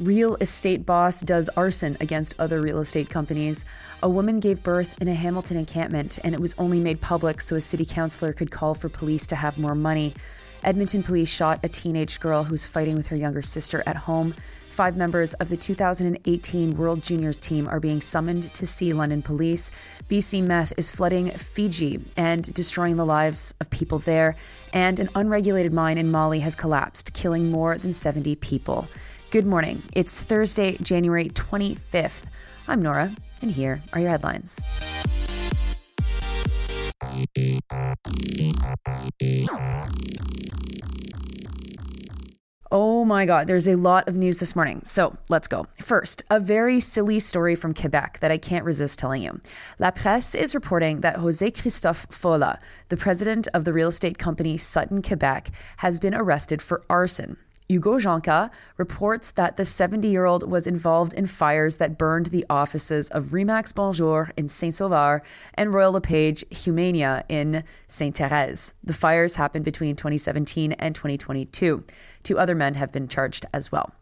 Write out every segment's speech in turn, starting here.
Real estate boss does arson against other real estate companies. A woman gave birth in a Hamilton encampment, and it was only made public so a city councilor could call for police to have more money. Edmonton police shot a teenage girl who was fighting with her younger sister at home. Five members of the 2018 World Juniors team are being summoned to see London police. BC meth is flooding Fiji and destroying the lives of people there. And an unregulated mine in Mali has collapsed, killing more than 70 people. Good morning. It's Thursday, January 25th. I'm Nora, and here are your headlines. Oh my God, there's a lot of news this morning. So let's go. First, a very silly story from Quebec that I can't resist telling you. La Presse is reporting that Jose Christophe Fola, the president of the real estate company Sutton Quebec, has been arrested for arson. Hugo Joncas reports that the 70 year old was involved in fires that burned the offices of Remax Bonjour in Saint Sauveur and Royal LePage Humania in Saint Therese. The fires happened between 2017 and 2022. Two other men have been charged as well.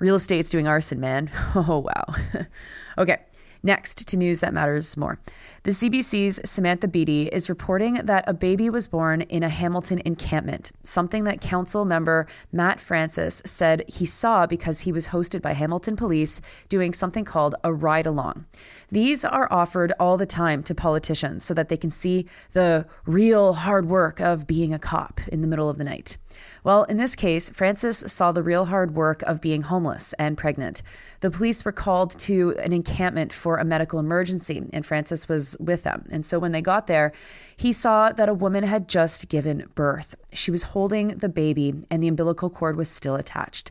Real estate's doing arson, man. Oh, wow. okay, next to news that matters more. The CBC's Samantha Beattie is reporting that a baby was born in a Hamilton encampment, something that council member Matt Francis said he saw because he was hosted by Hamilton police doing something called a ride along. These are offered all the time to politicians so that they can see the real hard work of being a cop in the middle of the night. Well, in this case, Francis saw the real hard work of being homeless and pregnant. The police were called to an encampment for a medical emergency, and Francis was with them. And so when they got there, he saw that a woman had just given birth. She was holding the baby, and the umbilical cord was still attached.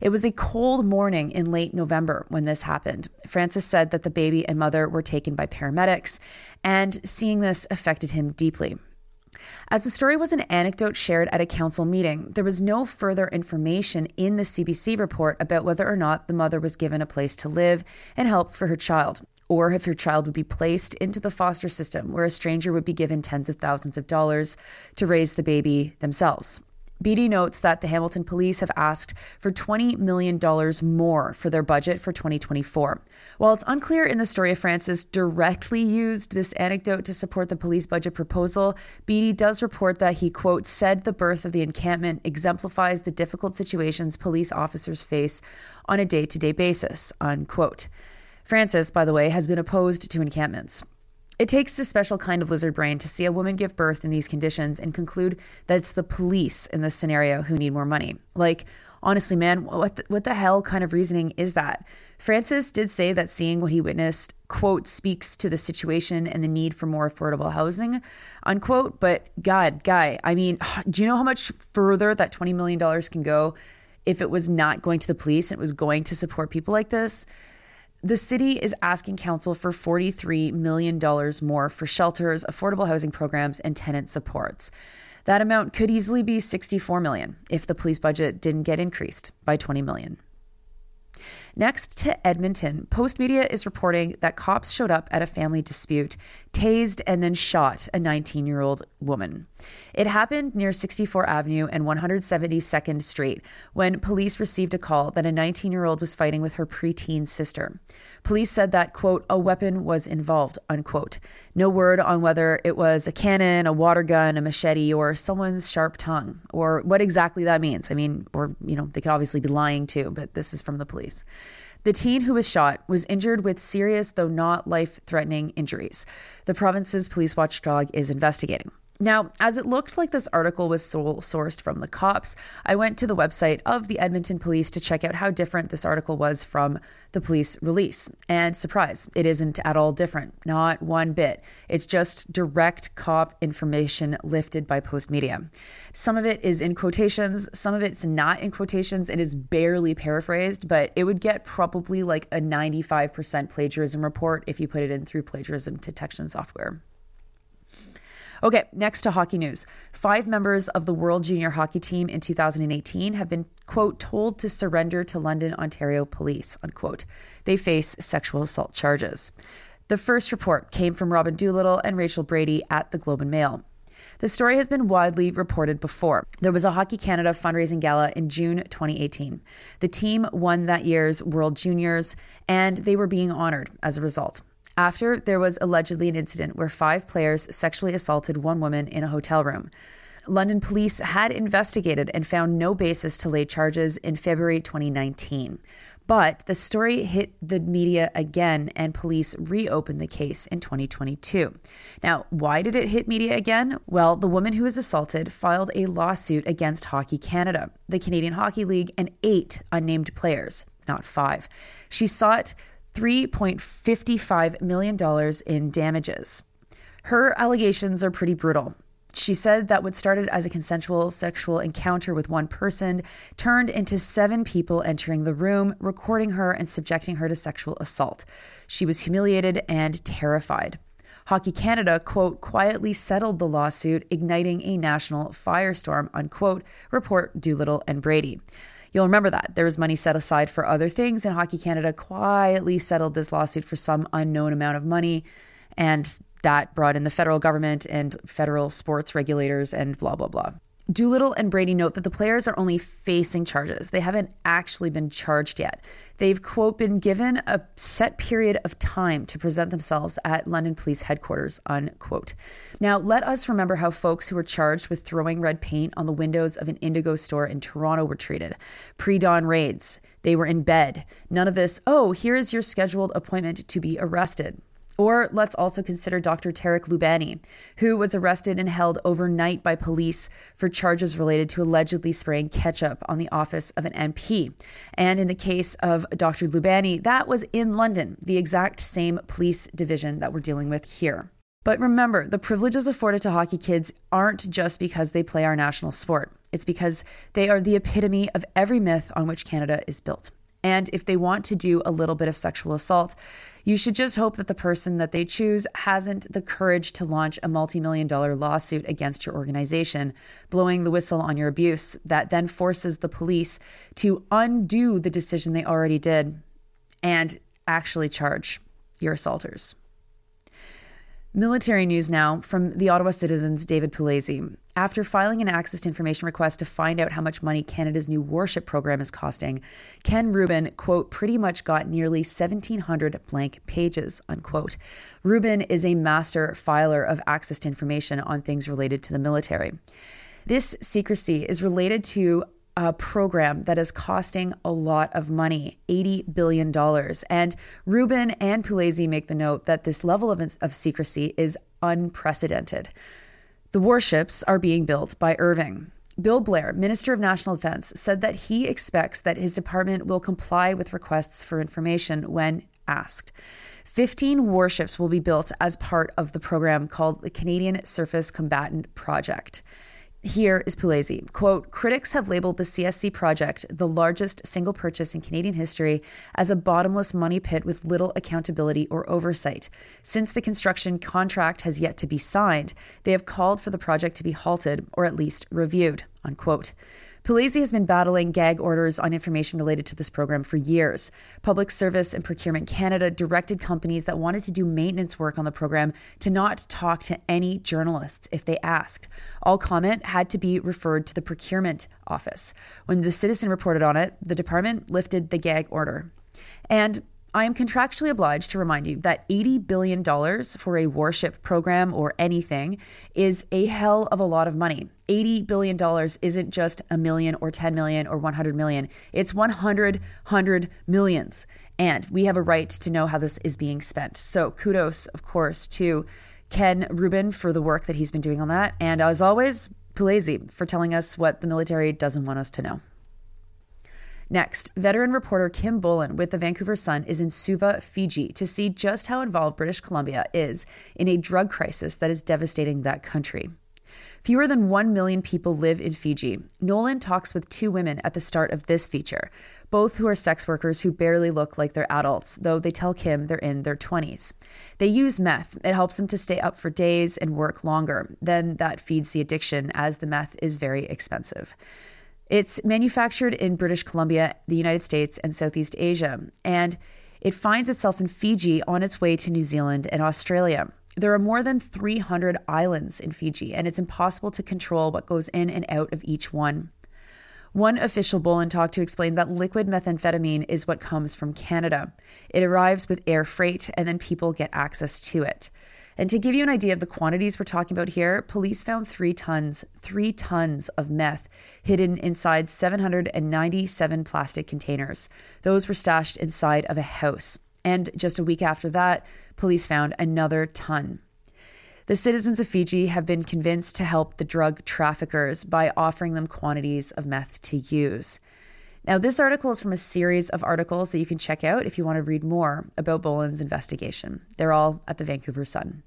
It was a cold morning in late November when this happened. Francis said that the baby and mother were taken by paramedics, and seeing this affected him deeply. As the story was an anecdote shared at a council meeting, there was no further information in the CBC report about whether or not the mother was given a place to live and help for her child, or if her child would be placed into the foster system where a stranger would be given tens of thousands of dollars to raise the baby themselves. Beattie notes that the Hamilton police have asked for $20 million more for their budget for 2024. While it's unclear in the story if Francis directly used this anecdote to support the police budget proposal, Beattie does report that he, quote, said the birth of the encampment exemplifies the difficult situations police officers face on a day to day basis, unquote. Francis, by the way, has been opposed to encampments. It takes a special kind of lizard brain to see a woman give birth in these conditions and conclude that it's the police in this scenario who need more money. Like, honestly, man, what the, what the hell kind of reasoning is that? Francis did say that seeing what he witnessed, quote, speaks to the situation and the need for more affordable housing, unquote. But God, guy, I mean, do you know how much further that $20 million can go if it was not going to the police and it was going to support people like this? The city is asking council for $43 million more for shelters, affordable housing programs, and tenant supports. That amount could easily be 64 million if the police budget didn't get increased by 20 million. Next to Edmonton, Postmedia is reporting that cops showed up at a family dispute, tased, and then shot a 19 year old woman. It happened near 64 Avenue and 172nd Street when police received a call that a 19 year old was fighting with her preteen sister. Police said that, quote, a weapon was involved, unquote. No word on whether it was a cannon, a water gun, a machete, or someone's sharp tongue, or what exactly that means. I mean, or, you know, they could obviously be lying too, but this is from the police. The teen who was shot was injured with serious, though not life threatening, injuries. The province's police watchdog is investigating. Now, as it looked like this article was sole sourced from the cops, I went to the website of the Edmonton Police to check out how different this article was from the police release. And surprise, it isn't at all different. Not one bit. It's just direct cop information lifted by Postmedia. Some of it is in quotations, some of it's not in quotations and is barely paraphrased, but it would get probably like a 95% plagiarism report if you put it in through plagiarism detection software. Okay, next to hockey news. Five members of the World Junior Hockey Team in 2018 have been, quote, told to surrender to London, Ontario police, unquote. They face sexual assault charges. The first report came from Robyn Doolittle and Rachel Brady at the Globe and Mail. The story has been widely reported before. There was a Hockey Canada fundraising gala in June 2018. The team won that year's World Juniors, and they were being honored as a result. After there was allegedly an incident where five players sexually assaulted one woman in a hotel room. London police had investigated and found no basis to lay charges in February 2019. But the story hit the media again, and police reopened the case in 2022. Now, why did it hit media again? Well, the woman who was assaulted filed a lawsuit against Hockey Canada, the Canadian Hockey League, and eight unnamed players, not five. She sought $3.55 million in damages. Her allegations are pretty brutal. She said that what started as a consensual sexual encounter with one person turned into seven people entering the room, recording her and subjecting her to sexual assault. She was humiliated and terrified. Hockey Canada, quote, quietly settled the lawsuit, igniting a national firestorm, unquote, report Doolittle and Brady. You'll remember that. There was money set aside for other things, and Hockey Canada quietly settled this lawsuit for some unknown amount of money. And that brought in the federal government and federal sports regulators and blah, blah, blah. Doolittle and Brady note that the players are only facing charges. They haven't actually been charged yet. They've, quote, been given a set period of time to present themselves at London Police Headquarters, unquote. Now, let us remember how folks who were charged with throwing red paint on the windows of an Indigo store in Toronto were treated. Pre dawn raids, they were in bed. None of this, oh, here is your scheduled appointment to be arrested. Or let's also consider Dr. Tarek Loubani, who was arrested and held overnight by police for charges related to allegedly spraying ketchup on the office of an MP. And in the case of Dr. Lubani, that was in London, the exact same police division that we're dealing with here. But remember, the privileges afforded to hockey kids aren't just because they play our national sport. It's because they are the epitome of every myth on which Canada is built. And if they want to do a little bit of sexual assault, you should just hope that the person that they choose hasn't the courage to launch a multi million dollar lawsuit against your organization, blowing the whistle on your abuse that then forces the police to undo the decision they already did and actually charge your assaulters. Military news now from the Ottawa Citizen's David Pugliese. After filing an access to information request to find out how much money Canada's new warship program is costing, Ken Rubin, quote, pretty much got nearly 1,700 blank pages, unquote. Rubin is a master filer of access to information on things related to the military. This secrecy is related to a program that is costing a lot of money $80 billion. And Rubin and Pugliese make the note that this level of, of secrecy is unprecedented. The warships are being built by Irving. Bill Blair, Minister of National Defense, said that he expects that his department will comply with requests for information when asked. 15 warships will be built as part of the program called the Canadian Surface Combatant Project. Here is Pugliese. Quote, critics have labeled the CSC project, the largest single purchase in Canadian history, as a bottomless money pit with little accountability or oversight. Since the construction contract has yet to be signed, they have called for the project to be halted or at least reviewed, unquote. Pugliese has been battling gag orders on information related to this program for years. Public Service and Procurement Canada directed companies that wanted to do maintenance work on the program to not talk to any journalists if they asked. All comment had to be referred to the procurement office. When the citizen reported on it, the department lifted the gag order. And I am contractually obliged to remind you that $80 billion for a warship program or anything is a hell of a lot of money. $80 billion isn't just a million or 10 million or 100 million, it's 100, 100 millions. And we have a right to know how this is being spent. So kudos, of course, to Ken Rubin for the work that he's been doing on that. And as always, Pugliese for telling us what the military doesn't want us to know. Next, veteran reporter Kim Bolan with the Vancouver Sun is in Suva, Fiji, to see just how involved British Columbia is in a drug crisis that is devastating that country. Fewer than 1 million people live in Fiji. Bolan talks with two women at the start of this feature, both who are sex workers who barely look like they're adults, though they tell Kim they're in their 20s. They use meth. It helps them to stay up for days and work longer. Then that feeds the addiction, as the meth is very expensive. It's manufactured in British Columbia, the United States, and Southeast Asia, and it finds itself in Fiji on its way to New Zealand and Australia. There are more than 300 islands in Fiji, and it's impossible to control what goes in and out of each one. One official Bolan talked to explain that liquid methamphetamine is what comes from Canada. It arrives with air freight, and then people get access to it. And to give you an idea of the quantities we're talking about here, police found three tons, three tons of meth hidden inside 797 plastic containers. Those were stashed inside of a house. And just a week after that, police found another ton. The citizens of Fiji have been convinced to help the drug traffickers by offering them quantities of meth to use. Now, this article is from a series of articles that you can check out if you want to read more about Bolan's investigation. They're all at the Vancouver Sun.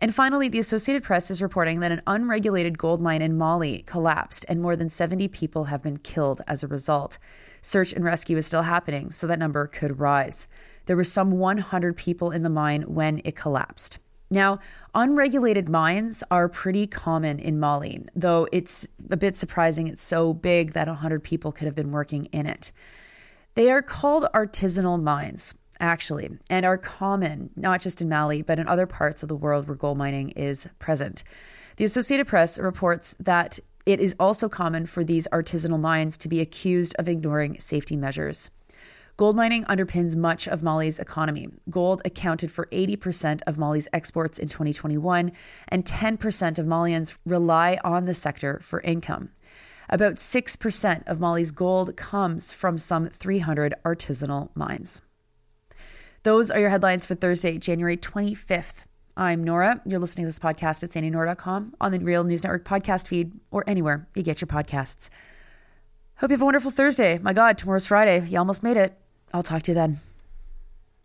And finally, the Associated Press is reporting that an unregulated gold mine in Mali collapsed and more than 70 people have been killed as a result. Search and rescue is still happening, so that number could rise. There were some 100 people in the mine when it collapsed. Now, unregulated mines are pretty common in Mali, though it's a bit surprising it's so big that 100 people could have been working in it. They are called artisanal mines, actually, and are common not just in Mali, but in other parts of the world where gold mining is present. The Associated Press reports that it is also common for these artisanal mines to be accused of ignoring safety measures. Gold mining underpins much of Mali's economy. Gold accounted for 80% of Mali's exports in 2021, and 10% of Malians rely on the sector for income. About 6% of Mali's gold comes from some 300 artisanal mines. Those are your headlines for Thursday, January 25th. I'm Nora. You're listening to this podcast at sandyandnora.com, on the Real News Network podcast feed, or anywhere you get your podcasts. Hope you have a wonderful Thursday. My God, tomorrow's Friday. You almost made it. I'll talk to you then.